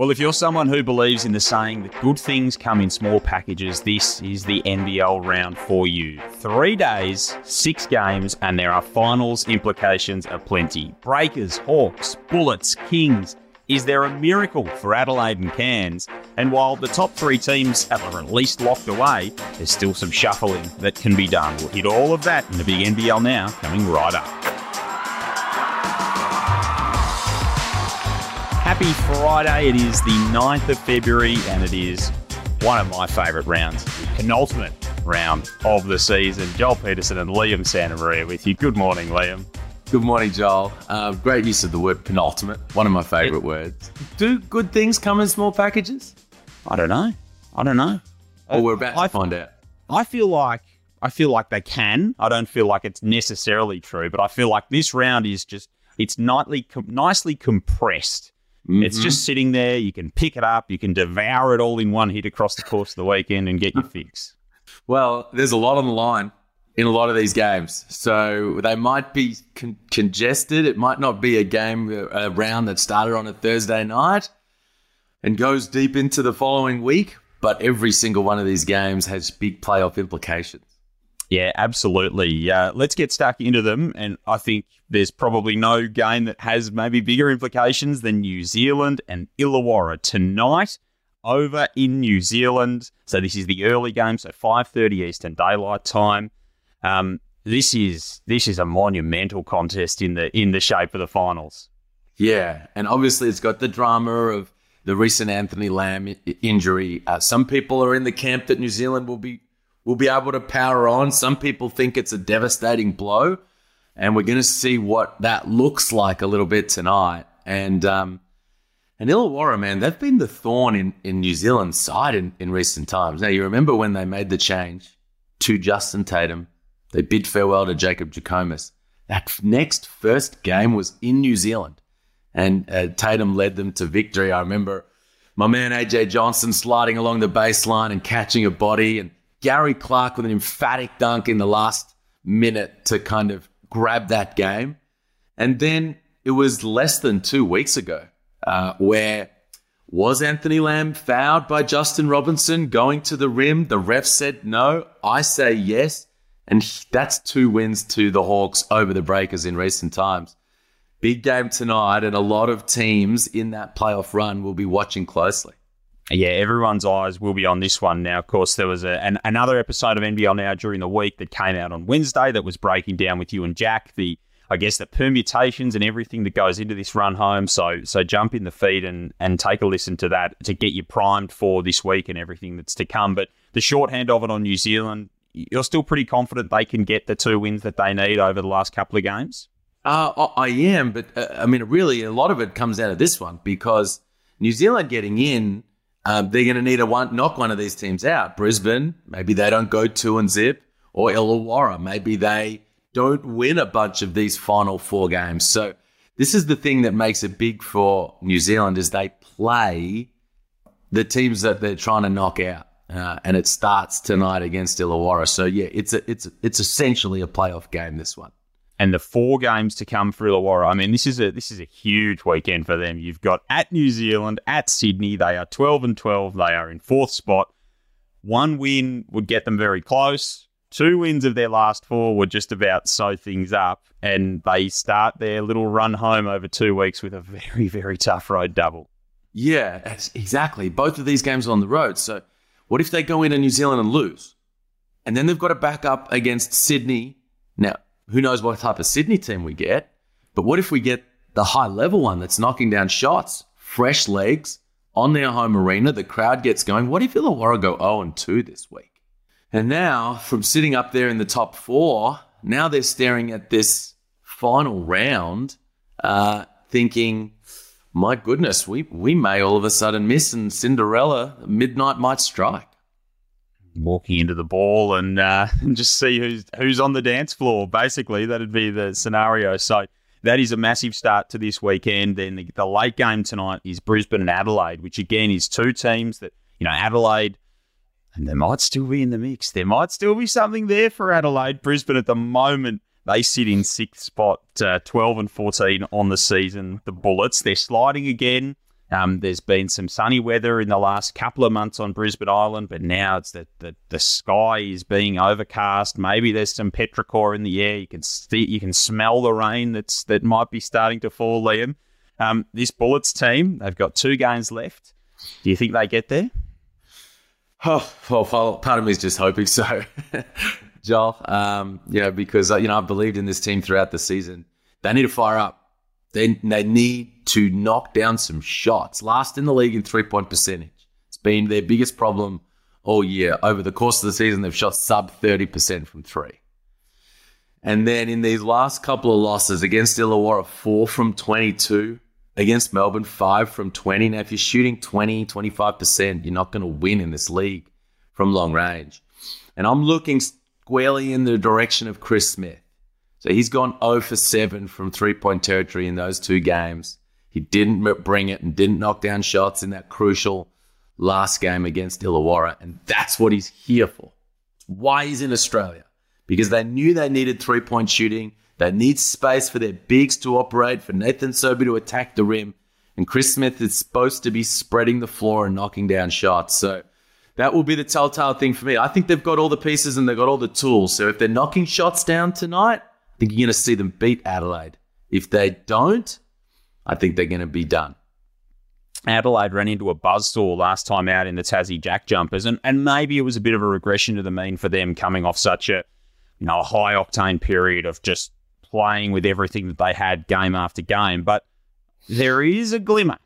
Well, if you're someone who believes in the saying that good things come in small packages, this is the NBL round for you. Three days, six games, and there are finals implications aplenty. Breakers, Hawks, Bullets, Kings. Is there a miracle for Adelaide and Cairns? And while the top three teams are at least locked away, there's still some shuffling that can be done. We'll hit all of that in the big NBL now, coming right up. Happy Friday. It is the 9th of February and it is one of my favourite rounds, the penultimate round of the season. Joel Peterson and Liam Santamaria with you. Good morning, Liam. Good morning, Joel. Uh, great use of the word penultimate, one of my favourite words. Do good things come in small packages? I don't know. I don't know. Well, we're about to I- find out. I feel like I feel like they can. I don't feel like it's necessarily true, but I feel like this round is just it's nightly com- nicely compressed. It's Mhm. just sitting there. You can pick it up. You can devour it all in one hit across the course of the weekend and get your fix. Well, there's a lot on the line in a lot of these games. So they might be con- congested. It might not be a game, a round that started on a Thursday night and goes deep into the following week. But every single one of these games has big playoff implications. Yeah, absolutely. Uh, let's get stuck into them. And I think there's probably no game that has maybe bigger implications than New Zealand and Illawarra tonight over in New Zealand. So this is the early game, so 5:30 Eastern Daylight Time. Um, this is this is a monumental contest in the in the shape of the finals. Yeah, and obviously it's got the drama of the recent Anthony Lamb injury. Uh, some people are in the camp that New Zealand will be will be able to power on. Some people think it's a devastating blow, and we're going to see what that looks like a little bit tonight. And um, and Illawarra, man, they've been the thorn in, in New Zealand's side in, in recent times. Now you remember when they made the change to Justin Tatum, they bid farewell to Jacob Jackomas. That next first game was in New Zealand and uh, Tatum led them to victory. I remember my man AJ Johnson sliding along the baseline and catching a body, and Gary Clark with an emphatic dunk in the last minute to kind of grab that game. And then it was less than two weeks ago uh, where was Anthony Lamb fouled by Justin Robinson going to the rim? The ref said no. I say yes. And that's two wins to the Hawks over the Breakers in recent times big game tonight, and a lot of teams in that playoff run will be watching closely. Yeah, everyone's eyes will be on this one now. Of course, there was a, an, another episode of NBL Now during the week that came out on Wednesday that was breaking down with you and Jack the, I guess, the permutations and everything that goes into this run home. So, so jump in the feed and and take a listen to that to get you primed for this week and everything that's to come. But the shorthand of it on New Zealand, you're still pretty confident they can get the two wins that they need over the last couple of games. Uh, I am, but uh, I mean, really, a lot of it comes out of this one because New Zealand getting in, um, they're going to need to one, knock one of these teams out. Brisbane, maybe they don't go two and zip, or Illawarra, maybe they don't win a bunch of these final four games. So this is the thing that makes it big for New Zealand is they play the teams that they're trying to knock out. Uh, and it starts tonight against Illawarra. So yeah, it's a, it's it's essentially a playoff game. This one. And the four games to come for Illawarra. I mean, this is a this is a huge weekend for them. You've got at New Zealand, at Sydney. They are twelve and twelve. They are in fourth spot. One win would get them very close. Two wins of their last four would just about sew things up, and they start their little run home over two weeks with a very very tough road double. Yeah, exactly. Both of these games are on the road. So, what if they go into New Zealand and lose? And then they've got to back up against Sydney. Now, who knows what type of Sydney team we get? But what if we get the high level one that's knocking down shots, fresh legs on their home arena? The crowd gets going. What if Illawarra go 0 and 2 this week? And now, from sitting up there in the top four, now they're staring at this final round, uh, thinking, my goodness, we, we may all of a sudden miss and Cinderella midnight might strike. Walking into the ball and, uh, just see who's who's on the dance floor. Basically, that'd be the scenario. So that is a massive start to this weekend. Then the, the late game tonight is Brisbane and Adelaide, which again is two teams that you know Adelaide. And they might still be in the mix. There might still be something there for Adelaide. Brisbane at the moment, they sit in sixth spot, uh, 12 and 14 on the season. The Bullets, they're sliding again. Um, there's been some sunny weather in the last couple of months on Brisbane Island, but now it's that the, the sky is being overcast. Maybe there's some petrichor in the air. You can see, you can smell the rain that's that might be starting to fall, Liam. Um, this Bullets team, they've got two games left. Do you think they get there? Oh, well, part of me is just hoping so, Joel. Um, know, because uh, you know I've believed in this team throughout the season. They need to fire up. They they need to knock down some shots. Last in the league in three point percentage. It's been their biggest problem all year. Over the course of the season, they've shot sub thirty percent from three. And then in these last couple of losses against Illawarra, four from 22, against Melbourne, five from 20. Now, if you're shooting 20, 25%, you're not going to win in this league from long range. And I'm looking squarely in the direction of Chris Smith. So he's gone 0 for 7 from three point territory in those two games. He didn't bring it and didn't knock down shots in that crucial last game against Illawarra. And that's what he's here for. Why he's in Australia. Because they knew they needed three point shooting. They need space for their bigs to operate, for Nathan Sobey to attack the rim. And Chris Smith is supposed to be spreading the floor and knocking down shots. So that will be the telltale thing for me. I think they've got all the pieces and they've got all the tools. So if they're knocking shots down tonight, think you're going to see them beat Adelaide. If they don't, I think they're going to be done. Adelaide ran into a buzzsaw last time out in the Tassie Jack Jumpers, and, and maybe it was a bit of a regression to the mean for them coming off such a you know a high octane period of just playing with everything that they had game after game. But there is a glimmer.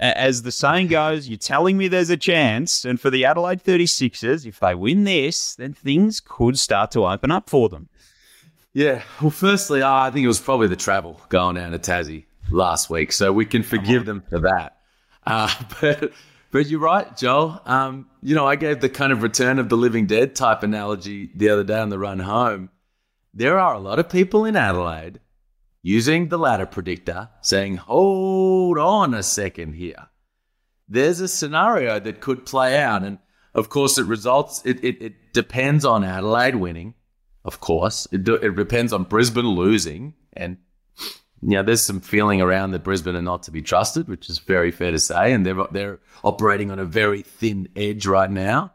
As the saying goes, you're telling me there's a chance. And for the Adelaide 36ers, if they win this, then things could start to open up for them. Yeah. Well, firstly, uh, I think it was probably the travel going down to Tassie last week. So we can forgive them for that. Uh, but but you're right, Joel. Um, you know, I gave the kind of return of the living dead type analogy the other day on the run home there are a lot of people in Adelaide using the ladder predictor saying, hold on a second here. There's a scenario that could play out. And of course, it results, it, it, it depends on Adelaide winning. Of course, it, it depends on Brisbane losing. And, you know, there's some feeling around that Brisbane are not to be trusted, which is very fair to say. And they're, they're operating on a very thin edge right now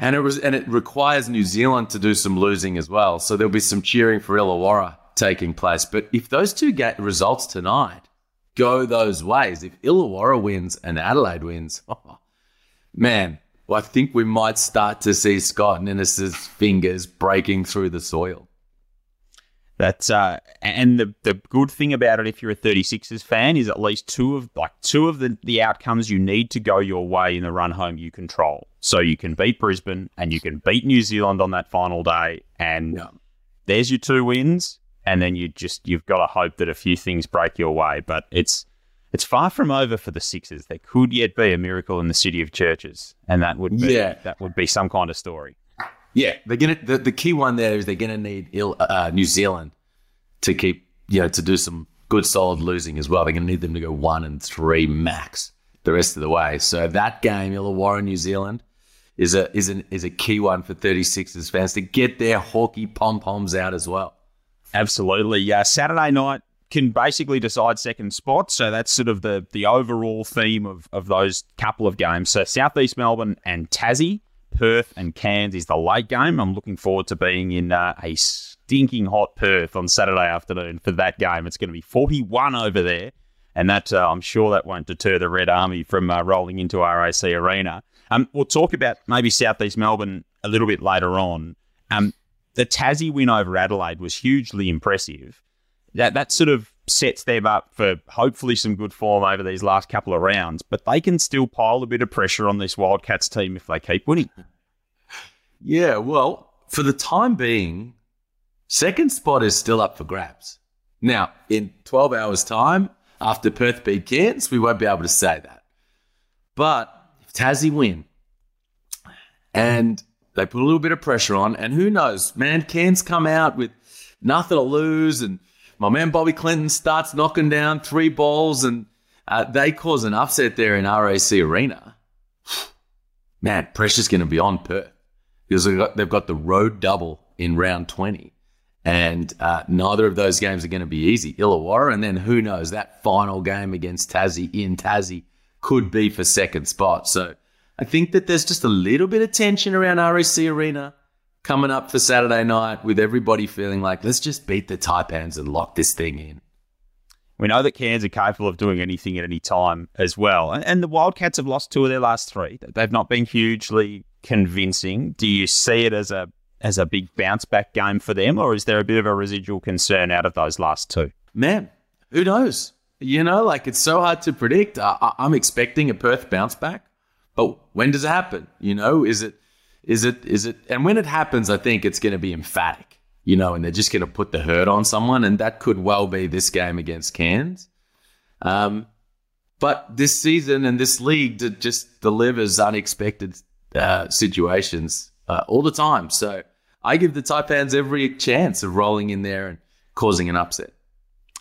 and it was and it requires New Zealand to do some losing as well. So there'll be some cheering for Illawarra taking place. But if those two get results tonight go those ways, if Illawarra wins and Adelaide wins, oh, man, well, I think we might start to see Scott Ninnis's fingers breaking through the soil. That's uh, and the the good thing about it, if you're a 36ers fan, is at least two of like two of the the outcomes you need to go your way in the run home you control. So you can beat Brisbane and you can beat New Zealand on that final day, and yeah. there's your two wins. And then you just you've got to hope that a few things break your way, but it's it's far from over for the Sixers. There could yet be a miracle in the city of churches, and that would be, yeah. that would be some kind of story. Yeah, they're gonna. The, the key one there is they're gonna need uh, New Zealand to keep you know to do some good solid losing as well. They're gonna need them to go one and three max the rest of the way. So that game, Illawarra, New Zealand, is a is an is a key one for 36ers fans to get their hockey pom poms out as well. Absolutely, yeah. Saturday night can basically decide second spot. So that's sort of the the overall theme of of those couple of games. So Southeast Melbourne and Tassie Perth and Cairns is the late game. I'm looking forward to being in uh, a stinking hot Perth on Saturday afternoon for that game. It's going to be 41 over there, and that uh, I'm sure that won't deter the Red Army from uh, rolling into RAC Arena. Um, we'll talk about maybe Southeast Melbourne a little bit later on. Um, the Tassie win over Adelaide was hugely impressive. That that sort of sets them up for hopefully some good form over these last couple of rounds. But they can still pile a bit of pressure on this Wildcats team if they keep winning. Yeah, well, for the time being, second spot is still up for grabs. Now, in 12 hours' time, after Perth beat Cairns, we won't be able to say that. But if Tassie win and they put a little bit of pressure on, and who knows, man, Cairns come out with nothing to lose and my man Bobbi Klintman starts knocking down three balls and uh, they cause an upset there in RAC Arena. Man, pressure's going to be on Perth because they've got, they've got, the road double in round 20. And uh, neither of those games are going to be easy. Illawarra, and then who knows, that final game against Tassie in Tassie could be for second spot. So I think that there's just a little bit of tension around RAC Arena coming up for Saturday night with everybody feeling like, let's just beat the Taipans and lock this thing in. We know that Cairns are capable of doing anything at any time as well. And the Wildcats have lost two of their last three. They've not been hugely convincing. Do you see it as a as a big bounce back game for them, or is there a bit of a residual concern out of those last two? Man, who knows? You know, like it's so hard to predict. I, am expecting a Perth bounce back, but when does it happen? You know, is it, is it, is it? And when it happens, I think it's going to be emphatic. You know, and they're just going to put the hurt on someone, and that could well be this game against Cairns. Um, but this season and this league just delivers unexpected uh, situations uh, all the time. So I give the Taipans every chance of rolling in there and causing an upset.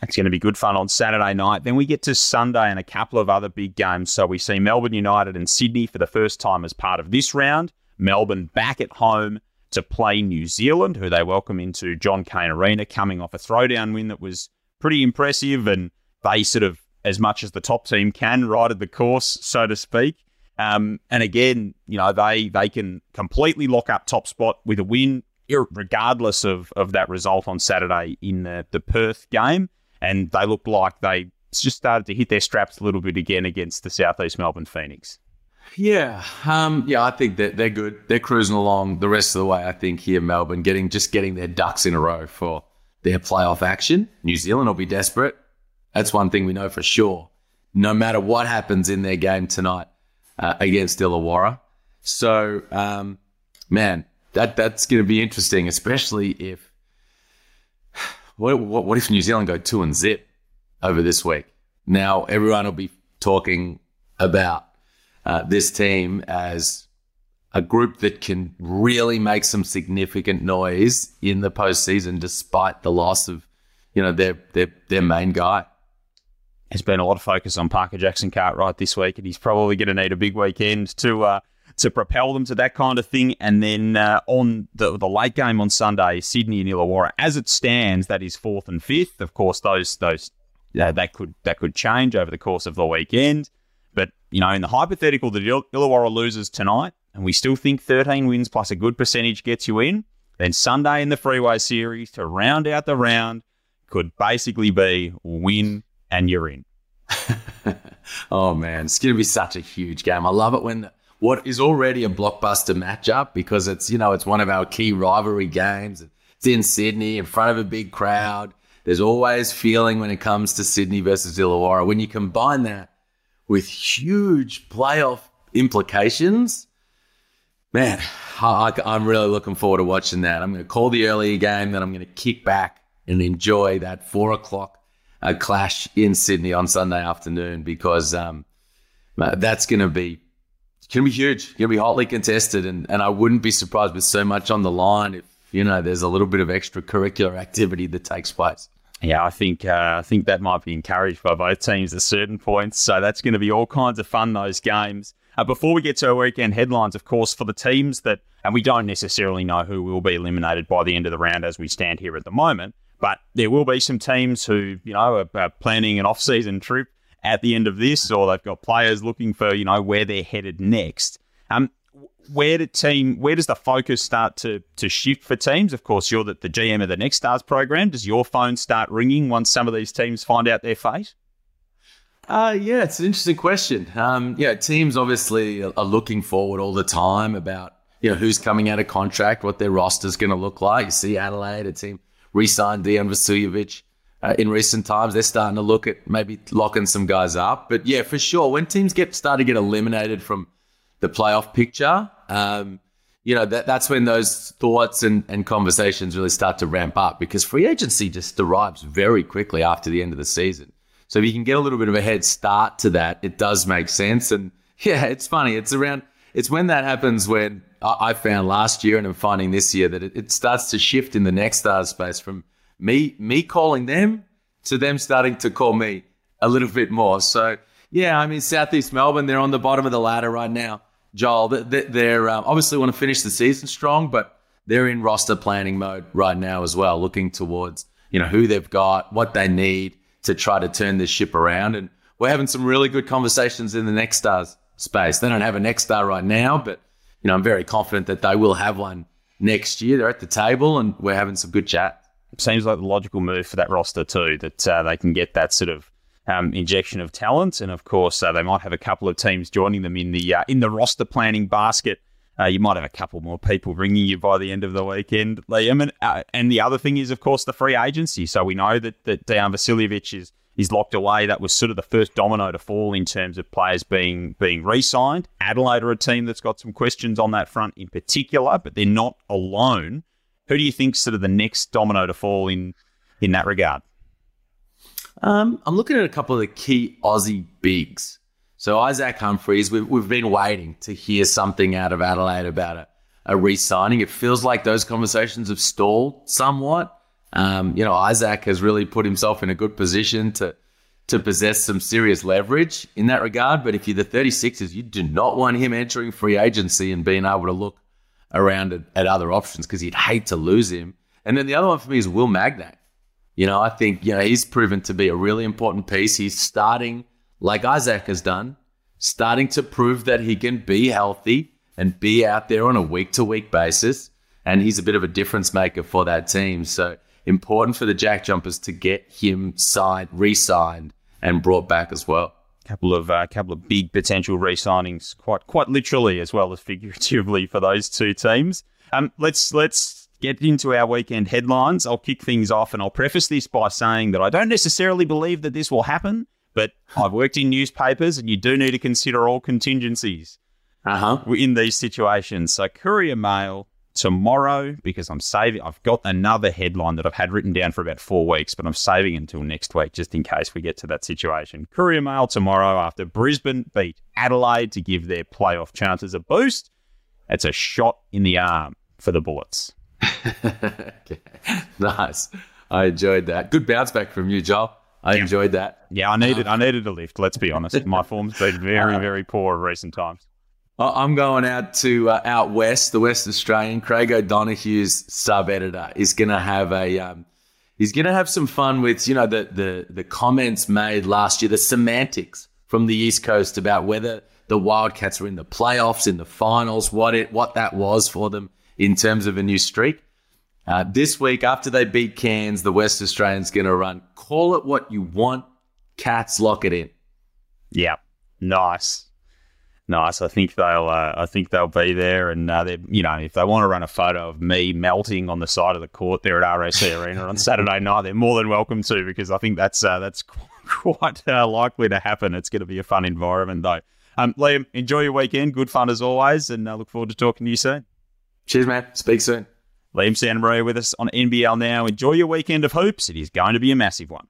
It's going to be good fun on Saturday night. Then we get to Sunday and a couple of other big games. So we see Melbourne United and Sydney for the first time as part of this round. Melbourne back at home to play New Zealand, who they welcome into John Cain Arena, coming off a throwdown win that was pretty impressive. And they sort of, as much as the top team can, righted the course, so to speak. Um, and again, you know, they they can completely lock up top spot with a win, regardless of, of that result on Saturday in the, the Perth game. And they look like they just started to hit their straps a little bit again against the Southeast Melbourne Phoenix. Yeah, um, yeah, I think that they're good. They're cruising along the rest of the way. I think here, Melbourne, getting just getting their ducks in a row for their playoff action. New Zealand will be desperate. That's one thing we know for sure. No matter what happens in their game tonight uh, against Illawarra, so um, man, that that's going to be interesting, especially if what, what, what if New Zealand go two and zip over this week? Now everyone will be talking about uh, this team as a group that can really make some significant noise in the postseason, despite the loss of you know their their their main guy. There's been a lot of focus on Parker Jackson Cartwright this week, and he's probably going to need a big weekend to uh, to propel them to that kind of thing. And then uh, on the, the late game on Sunday, Sydney and Illawarra, as it stands, that is fourth and fifth. Of course, those those uh, that could that could change over the course of the weekend. You know, in the hypothetical that Illawarra loses tonight, and we still think 13 wins plus a good percentage gets you in, then Sunday in the Freeway Series to round out the round could basically be win and you're in. oh man, it's going to be such a huge game. I love it when what is already a blockbuster matchup because it's, you know, it's one of our key rivalry games. It's in Sydney in front of a big crowd. There's always feeling when it comes to Sydney versus Illawarra. When you combine that with huge playoff implications, man, I, am really looking forward to watching that. I'm going to call the earlier game, then I'm going to kick back and enjoy that four o'clock uh, clash in Sydney on Sunday afternoon because um, that's going to be going to be huge. Going to be hotly contested, and, and I wouldn't be surprised with so much on the line if you know there's a little bit of extracurricular activity that takes place. Yeah, I think uh, I think that might be encouraged by both teams at certain points. So that's going to be all kinds of fun those games. Uh, before we get to our weekend headlines, of course, for the teams that, and we don't necessarily know who will be eliminated by the end of the round as we stand here at the moment, but there will be some teams who, you know, are, are planning an off-season trip at the end of this, or they've got players looking for you know where they're headed next. Um, where do team where does the focus start to to shift for teams? Of course, you're the, the GM of the Next Stars program. Does your phone start ringing once some of these teams find out their fate? Uh, yeah, it's an interesting question. Um, yeah, teams obviously are looking forward all the time about you know who's coming out of contract, what their roster's going to look like. You see Adelaide, a team re-signed Dejan Vasiljevic uh, in recent times. They're starting to look at maybe locking some guys up. But yeah, for sure, when teams get start to get eliminated from the playoff picture, um, you know, that, that's when those thoughts and, and conversations really start to ramp up because free agency just arrives very quickly after the end of the season. So if you can get a little bit of a head start to that, it does make sense. And yeah, it's funny. It's around, it's when that happens when I, found last year and I'm finding this year that it, it starts to shift in the next star space from me me calling them to them starting to call me a little bit more. So yeah, I mean Southeast Melbourne, they're on the bottom of the ladder right now. Joel, they're um, obviously want to finish the season strong, but they're in roster planning mode right now as well, looking towards you know who they've got, what they need to try to turn this ship around. And we're having some really good conversations in the next stars space. They don't have a next star right now, but you know, I'm very confident that they will have one next year. They're at the table and we're having some good chat. Seems like the logical move for that roster too, that uh, they can get that sort of um, injection of talent, and of course uh, they might have a couple of teams joining them in the uh, in the roster planning basket. Uh, you might have a couple more people ringing you by the end of the weekend, Liam. And, uh, and the other thing is, of course, the free agency. So we know that that Dejan Vasiljevic is is locked away. That was sort of the first domino to fall in terms of players being being re-signed. Adelaide are a team that's got some questions on that front in particular, but they're not alone. Who do you think sort of the next domino to fall in in that regard? Um, I'm looking at a couple of the key Aussie bigs. So Isaac Humphries, we've, we've been waiting to hear something out of Adelaide about a, a re-signing. It feels like those conversations have stalled somewhat. Um, you know, Isaac has really put himself in a good position to to possess some serious leverage in that regard. But if you're the 36ers, you do not want him entering free agency and being able to look around at, at other options because you'd hate to lose him. And then the other one for me is Will Magnay. You know, I think, you know, he's proven to be a really important piece. He's starting, like Isaac has done, starting to prove that he can be healthy and be out there on a week to week basis. And he's a bit of a difference maker for that team. So important for the Jack Jumpers to get him signed, re signed, and brought back as well. Couple of uh, couple of big potential re-signings, quite quite literally as well as figuratively for those two teams. Um, let's let's get into our weekend headlines. I'll kick things off, and I'll preface this by saying that I don't necessarily believe that this will happen, but I've worked in newspapers, and you do need to consider all contingencies uh-huh. in these situations. So, Courier Mail tomorrow because I'm saving. I've got another headline that I've had written down for about four weeks, but I'm saving until next week just in case we get to that situation. Courier Mail tomorrow after Brisbane beat Adelaide to give their playoff chances a boost. It's a shot in the arm for the Bullets. okay. Nice. I enjoyed that. Good bounce back from you, Joel. I yeah. enjoyed that. Yeah, I needed I needed a lift. Let's be honest. My form's been very very poor in recent times. I'm going out to uh, out west, the West Australian. Craig O'Donoghue's sub editor is going to have a um, he's going to have some fun with you know the the the comments made last year, the semantics from the East Coast about whether the Wildcats were in the playoffs, in the finals, what it what that was for them in terms of a new streak. Uh, this week, after they beat Cairns, the West Australians going to run. Call it what you want. Cats lock it in. Yeah, nice nice. I think they'll uh, I think they'll be there, and uh, you know if they want to run a photo of me melting on the side of the court there at RAC Arena on Saturday night, they're more than welcome to because I think that's uh, that's quite uh, likely to happen. It's going to be a fun environment though. Um, Liam, enjoy your weekend. Good fun as always, and I look forward to talking to you soon. Cheers, man. Speak soon. Liam Santamaria with us on NBL now. Enjoy your weekend of hoops. It is going to be a massive one.